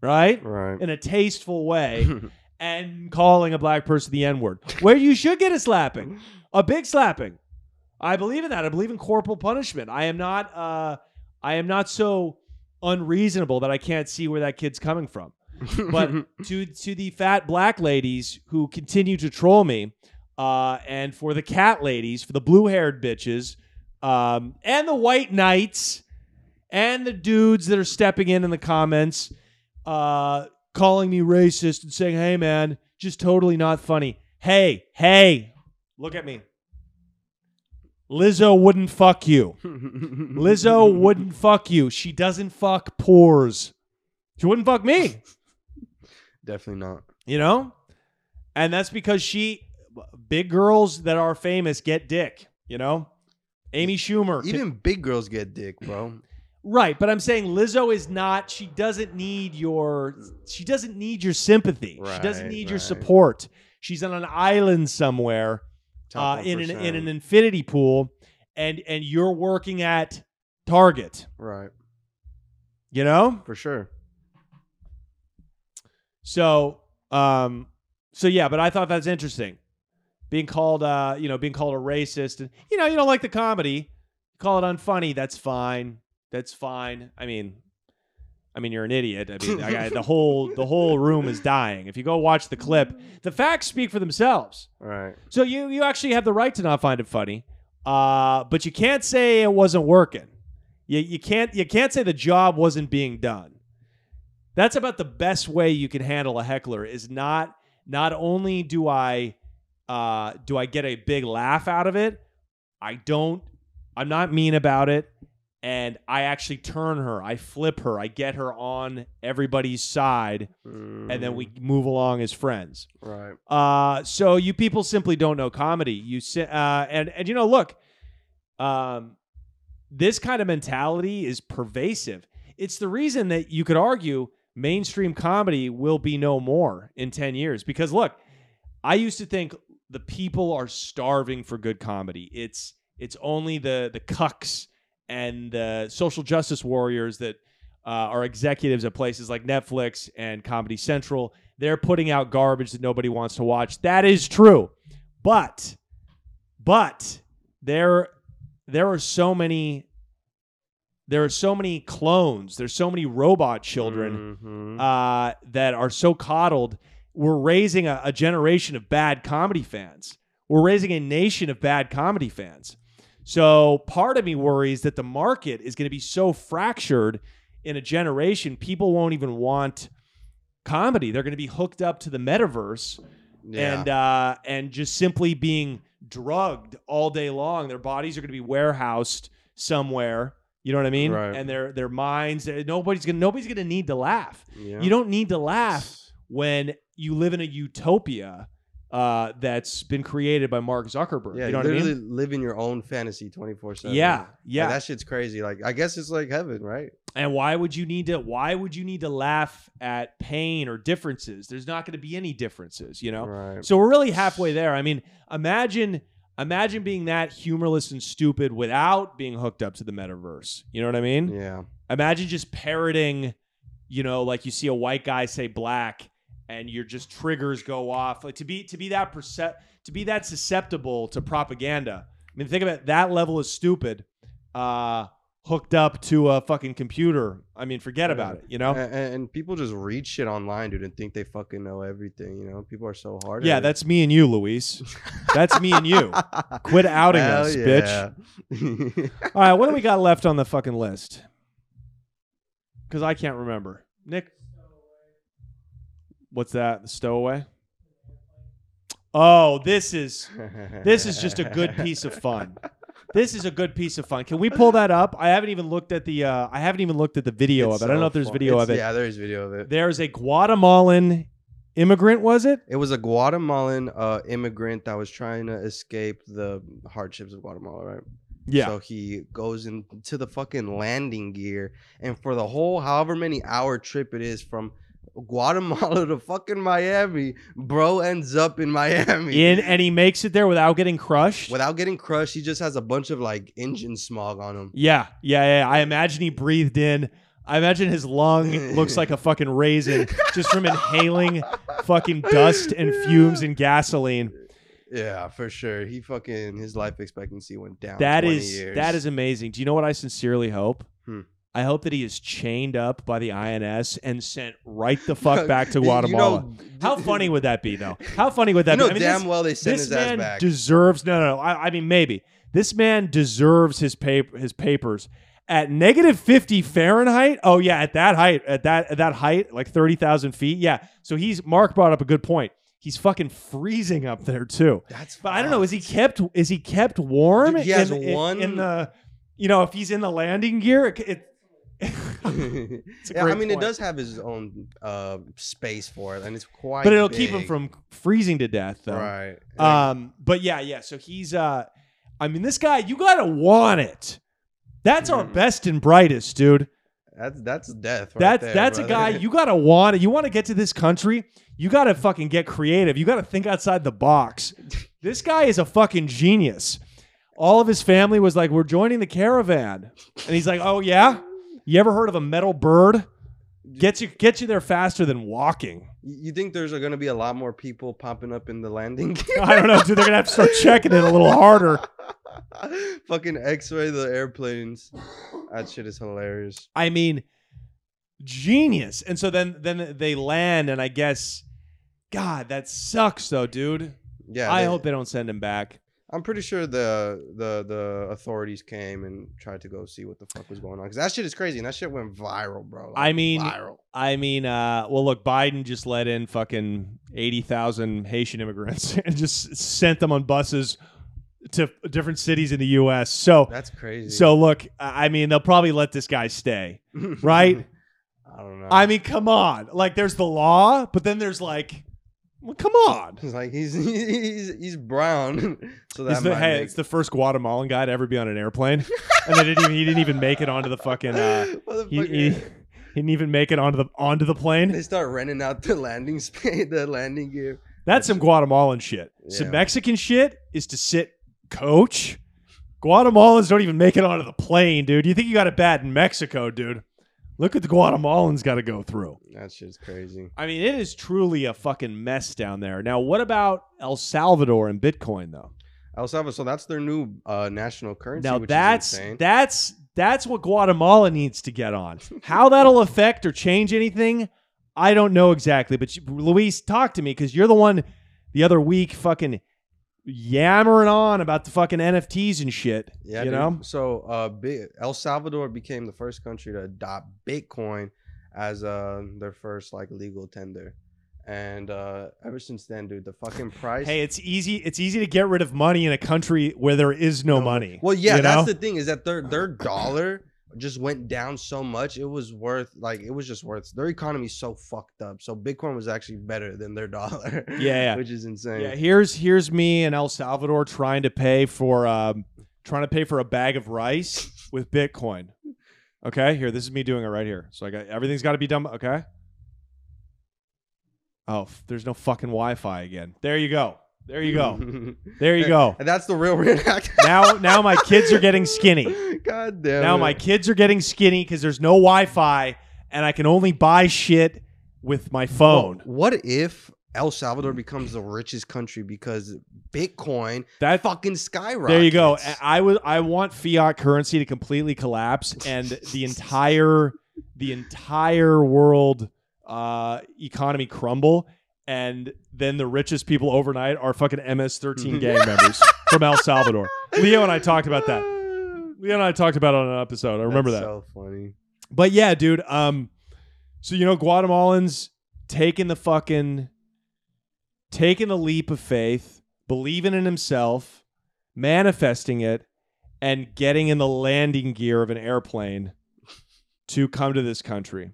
right? right. In a tasteful way, *laughs* and calling a black person the N word, where you should get a slapping, a big slapping. I believe in that. I believe in corporal punishment. I am not. Uh, I am not so unreasonable that I can't see where that kid's coming from. But *laughs* to to the fat black ladies who continue to troll me, uh, and for the cat ladies, for the blue haired bitches, um, and the white knights, and the dudes that are stepping in in the comments, uh, calling me racist and saying, "Hey, man, just totally not funny." Hey, hey, look at me. Lizzo wouldn't fuck you. Lizzo wouldn't fuck you. She doesn't fuck pores. She wouldn't fuck me. Definitely not. You know? And that's because she big girls that are famous get dick, you know? Amy Schumer. Even big girls get dick, bro. right, but I'm saying Lizzo is not she doesn't need your she doesn't need your sympathy. she doesn't Right, need your support. She's on an island somewhere uh, in an in an infinity pool and and you're working at Target, right you know? for sure. So, um, so yeah, but I thought that's interesting. Being called, uh, you know, being called a racist, and you know, you don't like the comedy, call it unfunny. That's fine. That's fine. I mean, I mean, you're an idiot. I mean, I, the *laughs* whole the whole room is dying. If you go watch the clip, the facts speak for themselves. Right. So you you actually have the right to not find it funny, uh, but you can't say it wasn't working. You you can't you can't say the job wasn't being done. That's about the best way you can handle a heckler. Is not not only do I uh, do I get a big laugh out of it, I don't. I'm not mean about it, and I actually turn her. I flip her. I get her on everybody's side, and then we move along as friends. Mm, Right. Uh, so you people simply don't know comedy. You si- uh, and and you know, look, um, this kind of mentality is pervasive. It's the reason that you could argue mainstream comedy will be no more in ten years. Because look, I used to think the people are starving for good comedy. It's it's only the the cucks and the social justice warriors that uh, are executives at places like Netflix and Comedy Central. They're putting out garbage that nobody wants to watch. That is true, but but there there are so many there are so many clones. There's so many robot children Mhm. uh, that are so coddled. We're raising a, a generation of bad comedy fans. We're raising a nation of bad comedy fans. So part of me worries that the market is going to be so fractured in a generation, people won't even want comedy. They're going to be hooked up to the metaverse yeah. and uh, and just simply being drugged all day long. Their bodies are going to be warehoused somewhere You know what I mean? Right. And their their minds. eh, Nobody's gonna nobody's gonna need to laugh. Yeah. You don't need to laugh when you live in a utopia uh, that's been created by Mark Zuckerberg. Yeah, you know what I literally mean? living your own fantasy 24 7. Yeah, yeah. that shit's crazy. Like, I guess it's like heaven, right? and why would you need to? Why would you need to laugh at pain or differences? There's not going to be any differences. You know. Right. So we're really halfway there. I mean, imagine imagine being that humorless and stupid without being hooked up to the metaverse. You know what I mean? Yeah. Imagine just parroting, you know, like you see a white guy say black and your just triggers go off. Like to be to be that percep- to be that susceptible to propaganda. I mean, think about it, that level is stupid. Uh hooked up to a fucking computer. I mean, forget about it, you know? And, and people just read shit online, dude, and think they fucking know everything. You know, people are so hard. Yeah, at that's me and you, Luis. That's me and you. *laughs* Quit outing Hell us, yeah. bitch. All right, what do we *laughs* got left on the fucking list? Because I can't remember. Nick, what's that? The stowaway? Oh, this is this is just a good piece of fun. This is a good piece of fun. Can we pull that up? I haven't even looked at the uh, I haven't even looked at the video It's of it. I don't so know if there's fun. video It's- of it. Yeah, there is video of it. There's a Guatemalan immigrant, was it? It was a Guatemalan uh, immigrant that was trying to escape the hardships of Guatemala, right? Yeah. So he goes into the fucking landing gear, and for the whole however many hour trip it is from Guatemala to fucking Miami, bro ends up in Miami. In and he makes it there without getting crushed. Without getting crushed, he just has a bunch of like engine smog on him. Yeah, yeah, yeah. I imagine he breathed in. I imagine his lung looks like a *laughs* fucking raisin just from inhaling fucking dust and fumes and gasoline. Yeah, for sure. He fucking his life expectancy went down. That 20 is years. that is amazing. Do you know what I sincerely hope? Hmm. I hope that he is chained up by the INS and sent right the *laughs* fuck back to You Guatemala. know- How funny would that be, though? *laughs* How funny would that You know be? Damn this- well they send this his ass man back. deserves no, no, no. I, I mean, maybe this man deserves his paper, his papers at negative fifty Fahrenheit. Oh yeah, at that height, at that at that height, like thirty thousand feet. Yeah. So he's Mark brought up a good point. He's fucking freezing up there too. That's But I don't know. Is he kept? Is he kept warm? Dude, he has in, in- one- in the. You know, if he's in the landing gear, it. it *laughs* yeah, I mean, point. it does have his own uh, space for it, and it's quite. but it'll keep him from freezing to death, though. right. Um, but yeah, yeah. So he's uh I mean this guy, you gotta want it. That's our Mhm. best and brightest, dude. that's that's death. Right That's there, that's a guy you gotta want it. You wanna get to this country, you gotta fucking get creative. You gotta think outside the box. This guy is a fucking genius. All of his family was like, We're joining the caravan. And he's like, Oh yeah? You ever heard of a metal bird? Gets you gets you there faster than walking. You think there's going to be a lot more people popping up in the landing *laughs* gear? I don't know, dude. They're gonna have to start checking it a little harder. *laughs* Fucking X-ray the airplanes. That shit is hilarious. I mean, genius. And so then then they land, and I guess, God, that sucks though, dude. Yeah, I they- hope they don't send him back. I'm pretty sure the the the authorities came and tried to go see what the fuck was going on because that shit is crazy and that shit went viral, bro. Like, I mean, viral. I mean, uh, well, look, Biden just let in fucking eighty thousand Haitian immigrants *laughs* and just sent them on buses to different cities in the U.S. So, That's crazy. so look, I I mean, they'll probably let this guy stay, *laughs* right? I don't know. I mean, come on, like, there's the law, but then there's like, well, come on. He's *laughs* like he's *laughs* he's he's brown, *laughs* so that It's the, might hey, make- it's the first Guatemalan guy to ever be on an airplane, and they didn't even, he didn't even make it onto the fucking. Uh, he, Motherfucker. he, he didn't even make it onto the onto the plane. They start renting out the landing space, the landing gear. That's some Guatemalan shit. Some Yeah. Mexican shit is to sit coach. Guatemalans don't even make it onto the plane, dude. You think you got it bad in Mexico, dude? Look at the Guatemalans got to go through. That shit's crazy. I mean, it is truly a fucking mess down there. Now, what about El Salvador and Bitcoin though? El Salvador, so that's their new uh, national currency. Now which that's is insane. that's that's what Guatemala needs to get on. How that'll affect or change anything, I don't know exactly. But you, Luis, talk to me because you're the one the other week fucking yammering on about the fucking NFTs and shit. Yeah, you dude. know. So, uh, El Salvador became the first country to adopt Bitcoin as uh their first like legal tender, and uh ever since then, dude, the fucking price. Hey, it's easy. It's easy to get rid of money in a country where there is no money. Well, yeah, you that's know? the thing is that their their dollar just went down so much, it was worth like it was just worth their economy's so fucked up. So Bitcoin was actually better than their *laughs* dollar. Yeah, yeah. which is insane. Yeah, here's here's me in El Salvador trying to pay for um trying to pay for a bag of rice with Bitcoin. Okay, here, this is me doing it right here. So I got everything's got to be done. Okay. Oh, there's no fucking Wi-Fi again. There you go. There you go. *laughs* There you go. And that's the real reenact. Now, now my kids are getting skinny. *laughs* God damn. Now it. my kids are getting skinny because there's no Wi-Fi, and I can only buy shit with my phone. Well, what if El Salvador becomes the richest country because Bitcoin That fucking skyrockets? There you go. I I would I want fiat currency to completely collapse *laughs* and the entire the entire world uh, economy crumble and then the richest people overnight are fucking MS-13 gang members *laughs* from El Salvador. Leo and I talked about that. *laughs* Leo and I talked about it on an episode. I remember That's that. So funny. But yeah, dude. Um, so you know, Guatemalans taking the fucking taking the leap of faith, believing in himself, manifesting it, and getting in the landing gear of an airplane to come to this country.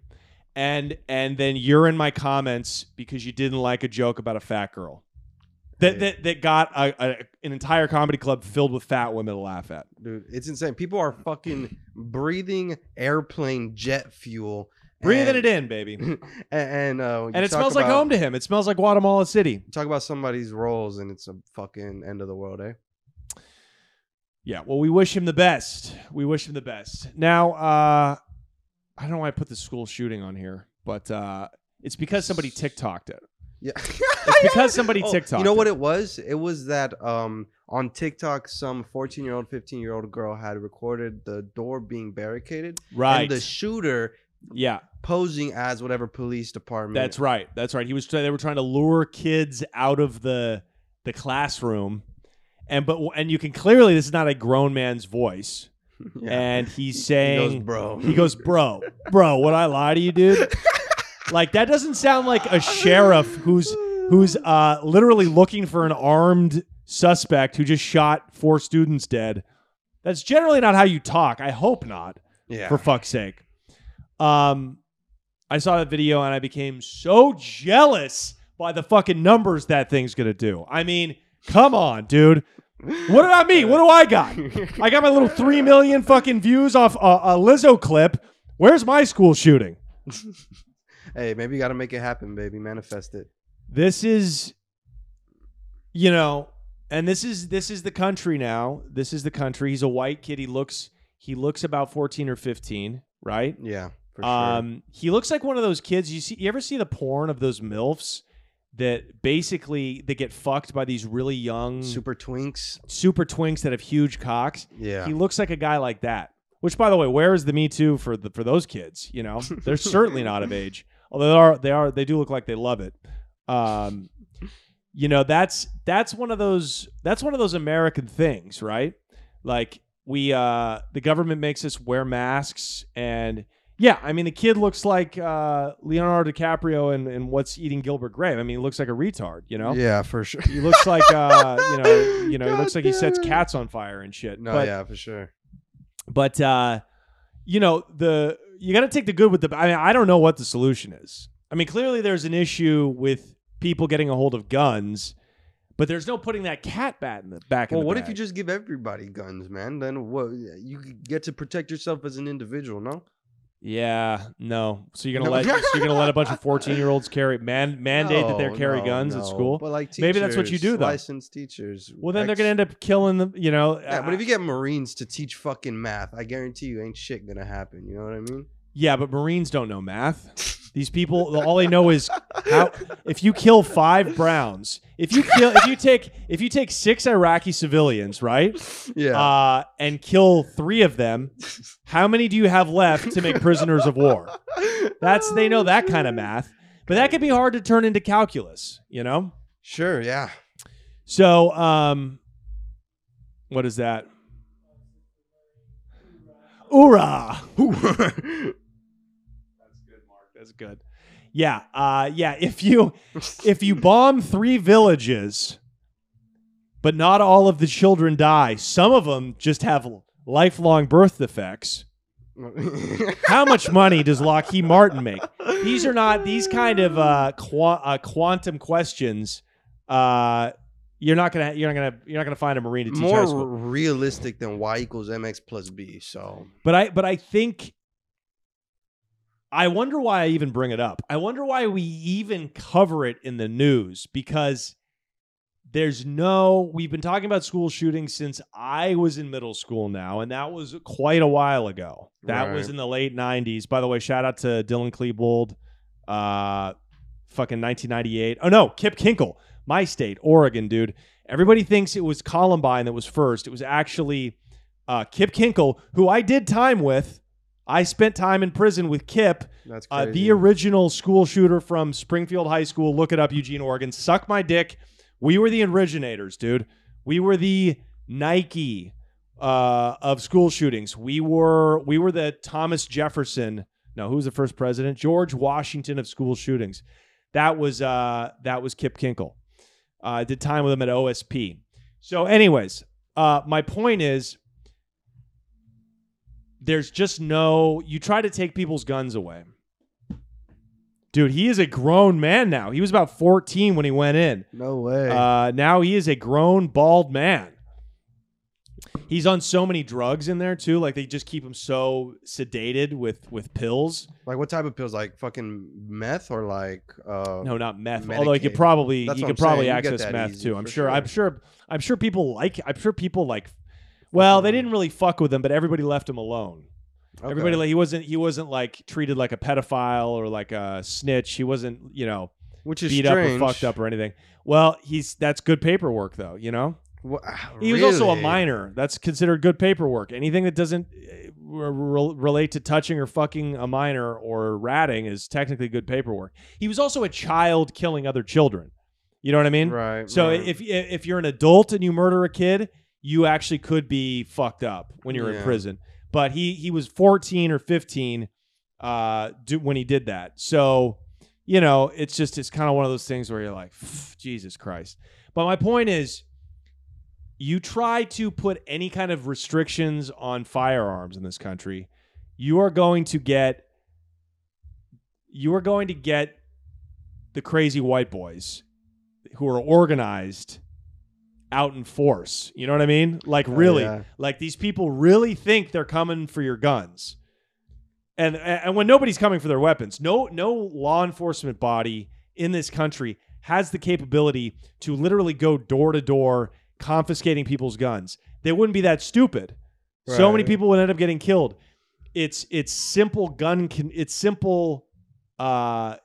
And and then you're in my comments because you didn't like a joke about a fat girl. That, that, that got a, a, an entire comedy club filled with fat women to laugh at. Dude, it's insane. People are fucking breathing airplane jet fuel. Breathing and, it in, baby. *laughs* And, and, uh, And it smells like home to him. It smells like Guatemala City. Talk about somebody's roles and it's a fucking end of the world, eh? Yeah, well, we wish him the best. We wish him the best. Now, uh, I don't know why I put the school shooting on here, but uh, it's because somebody TikToked it. Yeah. *laughs* *laughs* It's because somebody Oh, TikToked You know what it. it was? It was that um on TikTok some 14 year old, 15 year old girl had recorded the door being barricaded. Right. And the shooter yeah, posing as whatever police department. that's right. That's right. He was. They were trying to lure kids out of the the classroom, and but and you can clearly this is not a grown man's voice, Yeah. and he's *laughs* he saying goes, bro. He goes, bro, bro, would I lie to you, dude? *laughs* like that doesn't sound like a sheriff who's who's uh literally looking for an armed suspect who just shot four students dead. That's generally not how you talk. I hope not, yeah. for fuck's sake. Um I saw that video and I became so jealous by the fucking numbers that thing's gonna do. I mean, come on, dude. What did I mean? What do I got? *laughs* I got my little three million fucking views off a, a Lizzo clip. Where's my school shooting? hey, maybe you got to make it happen, baby. Manifest it. This is, you know, and this is this is the country now. This is the country. He's a white kid. He looks he looks about fourteen or fifteen, right? Yeah, for sure. Um, he looks like one of those kids. You see, you ever see the porn of those milfs that basically they get fucked by these really young Super twinks. super twinks that have huge cocks? Yeah. He looks like a guy like that. Which, by the way, where is the Me Too for the for those kids? You know, *laughs* they're certainly not of age. Although they are, they are, they do look like they love it. Um, you know, that's that's one of those that's one of those American things, right? Like we, uh, the government makes us wear masks, and yeah, I mean, the kid looks like uh, Leonardo DiCaprio and and What's Eating Gilbert Grape. I mean, he looks like a retard. You know, Yeah, for sure. he looks like uh, you know, you know, he looks like he sets cats on fire and shit. No, but, yeah, for sure. but uh, you know, the you got to take the good with the. I mean, I don't know what the solution is. I mean, clearly there's an issue with people getting a hold of guns, but there's no putting that cat bat in the back. Well, the what if you just give everybody guns, man? Then what? You get to protect yourself as an individual, no? Yeah, no. So you're gonna let so you're gonna let a bunch of 14 year olds *laughs* carry man mandate that they No, carry no, guns no. at school. But like teachers, Maybe that's what you do, though. Licensed teachers. well, then they're ex- gonna end up killing them. You know. Yeah, but if you get Marines to teach fucking math, I guarantee you ain't shit gonna happen. You know what I mean? Yeah, but Marines don't know math. These people, all they know is how. If you kill five Browns, if you kill, if you take, if you take six Iraqi civilians, right, Yeah. uh, and kill three of them, how many do you have left to make prisoners of war? That's they know that kind of math, but that can be hard to turn into calculus. You know. Sure. Yeah. So, um, what is that? Hoorah! *laughs* Good, Mark. That's good. Yeah, uh, yeah. If you *laughs* if you bomb three villages, but not all of the children die, some of them just have lifelong birth defects. *laughs* How much money does Lockheed Martin make? These are not these kind of uh, qua- uh, quantum questions. Uh, you're not gonna you're not gonna you're not gonna find a marine to teach More realistic than y equals mx plus b. So But I but I think I wonder why I even bring it up. I wonder why we even cover it in the news because there's no we've been talking about school shootings since I was in middle school now and that was quite a while ago. That was in the late 90s. By the way, shout out to Dylan Klebold uh fucking 1998. Oh no, Kip Kinkel, my state, Oregon, dude. Everybody thinks it was Columbine that was first. It was actually uh, Kip Kinkel, who I did time with. I spent time in prison with Kip, that's uh, the original school shooter from Springfield High School. Look it up, Eugene, Oregon. Suck my dick. We were the originators, dude. We were the Nike uh, of school shootings. We were we were the Thomas Jefferson. No, who was the first president? George Washington of school shootings. That was uh, that was Kip Kinkel. Uh, I did time with him at OSP. So, anyways, uh, my point is there's just no you try to take people's guns away. Dude he is a grown man now. He was about 14 when he went in. No way. uh, now he is a grown bald man. He's on so many drugs in there too. Like they just keep him so sedated with with pills. Like what type of pills? Like fucking meth or like uh no not meth. Although he could probably That's he could I'm probably saying. Access meth easy, too. I'm for sure i'm sure. sure i'm sure people like i'm sure people like well they didn't really fuck with him but everybody left him alone okay. Everybody like he wasn't he wasn't like treated like a pedophile or like a snitch. He wasn't you know which is beat strange. up or fucked up or anything. Well, he's that's good paperwork though. You know Wha- he was also a minor. That's considered good paperwork. Anything that doesn't uh, re- relate to touching or fucking a minor or ratting is technically good paperwork. He was also a child killing other children. You know what I mean? Right. So right. if if you're an adult and you murder a kid, you actually could be fucked up when you're in prison. But he he was 14 or 15 uh do, when he did that. So, you know, it's just it's kind of one of those things where you're like, Jesus Christ. But my point is you try to put any kind of restrictions on firearms in this country, you are going to get you are going to get the crazy white boys who are organized out in force. You know what I mean? Like Oh, really, yeah. like these people really think they're coming for your guns. And and when nobody's coming for their weapons, no no law enforcement body in this country has the capability to literally go door to door confiscating people's guns. They wouldn't be that stupid. So many people would end up getting killed. It's it's simple gun con- it's simple uh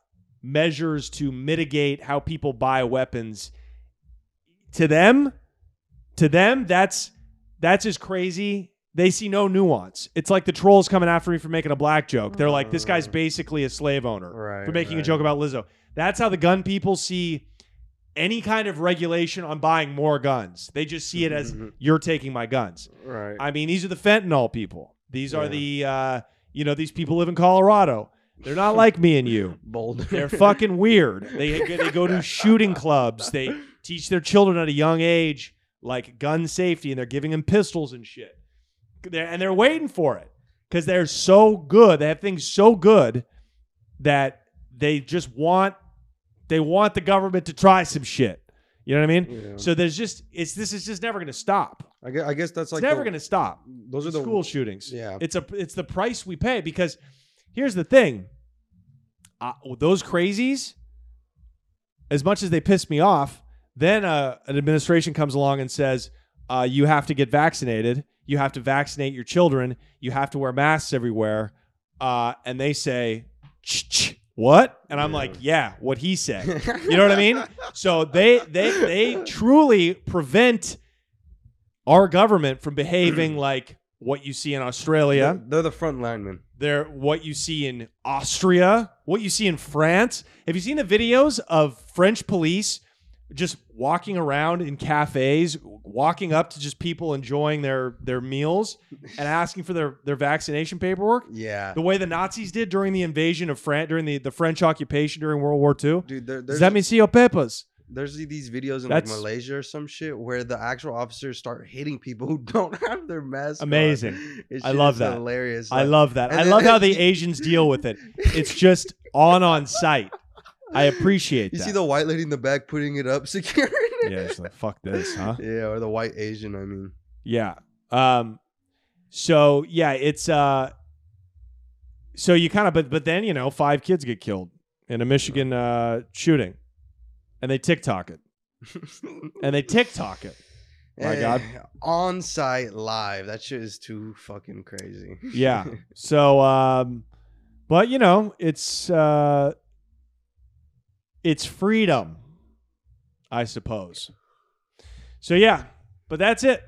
measures to mitigate how people buy weapons to them to them that's that's as crazy they see no nuance it's like the trolls coming after me for making a black joke they're like this guy's basically a slave owner Right, for making a joke about lizzo that's how the gun people see any kind of regulation on buying more guns they just see it as Mhm. you're taking my guns right. I mean, these are the fentanyl people. These are the, uh, you know, these people live in Colorado. They're not like me and you. *laughs* Bold. They're fucking weird. They they go to *laughs* shooting clubs. They teach their children at a young age like gun safety, and they're giving them pistols and shit. They're, and they're waiting for it because they're so good. They have things so good that they just want they want the government to try some shit. You know what I mean? Yeah. So there's just it's this is just never going to stop. I guess, I guess that's It's like never the- going to stop Those are the school shootings. Yeah. it's a it's the price we pay because here's the thing: uh, those crazies, as much as they piss me off, then uh, an administration comes along and says uh, you have to get vaccinated, you have to vaccinate your children, you have to wear masks everywhere, uh, and they say, "Ch- ch- "What?" And I'm Yeah. like, "Yeah, what he said." *laughs* You know what I mean? So they they they truly prevent our government from behaving *clears throat* like what you see in Australia. They're, they're the front linemen. They're what you see in Austria, what you see in France. Have you seen the videos of French police just walking around in cafes, walking up to just people enjoying their their meals and *laughs* asking for their their vaccination paperwork? Yeah. The way the Nazis did during the invasion of France during the, the French occupation during World War II. Dude, Does that mean see your papers? There's these videos in That's- like Malaysia or some shit where the actual officers start hitting people who *laughs* don't have their mask. Amazing. *laughs* I love that. Hilarious. I like- love that. I then- love how the Asians deal with it. It's just on on site. I appreciate You that. see the white lady in the back putting it up, *laughs* securing it. yeah, it's like fuck this, huh? Yeah, or the white Asian. I mean, Yeah. Um so yeah, it's uh so you kind of but but then, you know, five kids get killed in a Michigan uh shooting. And they TikTok it. And they TikTok it. My God. on site live. That shit is too fucking crazy. Yeah. *laughs* So um but you know, it's uh it's freedom, I suppose. So yeah, but that's it.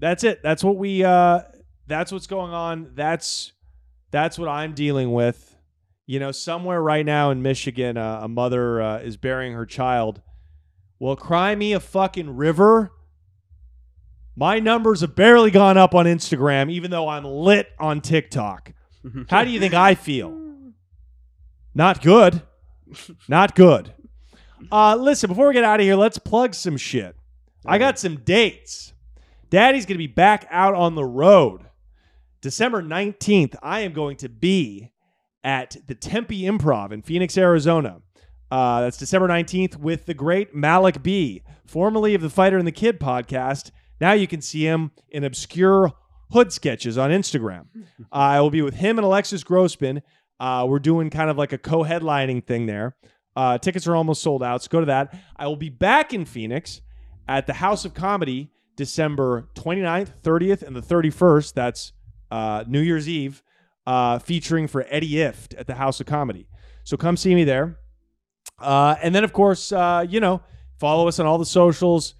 That's it. That's what we uh that's what's going on. That's that's what I'm dealing with. You know, somewhere right now in Michigan, uh, a mother uh, is burying her child. Well, cry me a fucking river. My numbers have barely gone up on Instagram, even though I'm lit on TikTok. How do you think I feel? *laughs* Not good. Not good. Uh, listen, before we get out of here, let's plug some shit. I got some dates. Daddy's going to be back out on the road. December 19th, I am going to be at the Tempe Improv in Phoenix, Arizona. Uh, that's December 19th with the great Malik B, formerly of the Fighter and the Kid podcast. Now you can see him in obscure hood sketches on Instagram. Uh, *laughs* I will be with him and Alexis Grossman. Uh, we're doing kind of like a co headlining thing there. Uh, tickets are almost sold out, so go to that. I will be back in Phoenix at the House of Comedy December 29th, 30th, and the 31st. That's uh, New Year's Eve, uh, featuring for Eddie Ifft at the House of Comedy. So come see me there. Uh, and then, of course, uh, you know, follow us on all the socials.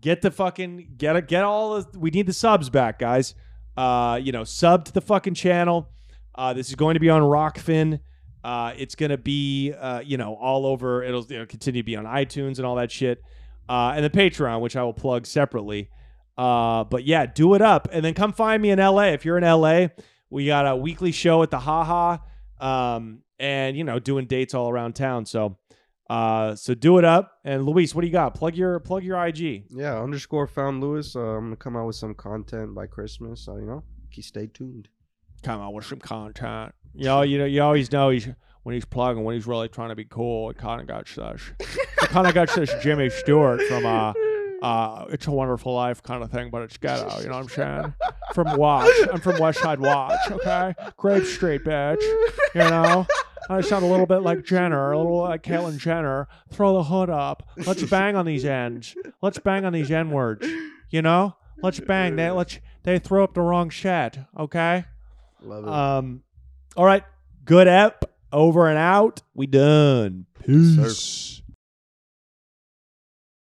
Get the fucking get get all the. We need the subs back, guys. You know, sub to the fucking channel. Uh, this is going to be on Rokfin. Uh, it's going to be, uh, you know, all over. It'll, continue to be on iTunes and all that shit. Uh, and the Patreon, which I will plug separately. Uh, but yeah, do it up. And then come find me in LA. If you're in LA, we got a weekly show at the Haha. Um, and, you know, doing dates all around town. So, uh, so do it up. And Luis, what do you got? Plug your, plug your IG. yeah, underscore found Lewis. Uh, I'm gonna come out with some content by Christmas. So you know, keep stay tuned. Come out with some content. You know, you know, you always know he's when he's plugging when he's really trying to be cool. It kind of got such, it kind of got such Jimmy Stewart from uh, uh, It's a Wonderful Life kind of thing, but it's ghetto. You know what I'm saying? From Watts, I'm from West Side Watts. Okay, Grape Street, bitch. You know. I sound a little bit like Jenner, a little like Caitlyn Jenner. Throw the hood up. Let's bang on these ends. Let's bang on these N words. You know? Let's bang. They let's they throw up the wrong shit. Okay. Love it. Um, all right. Good ep. Over and out. We done. Peace.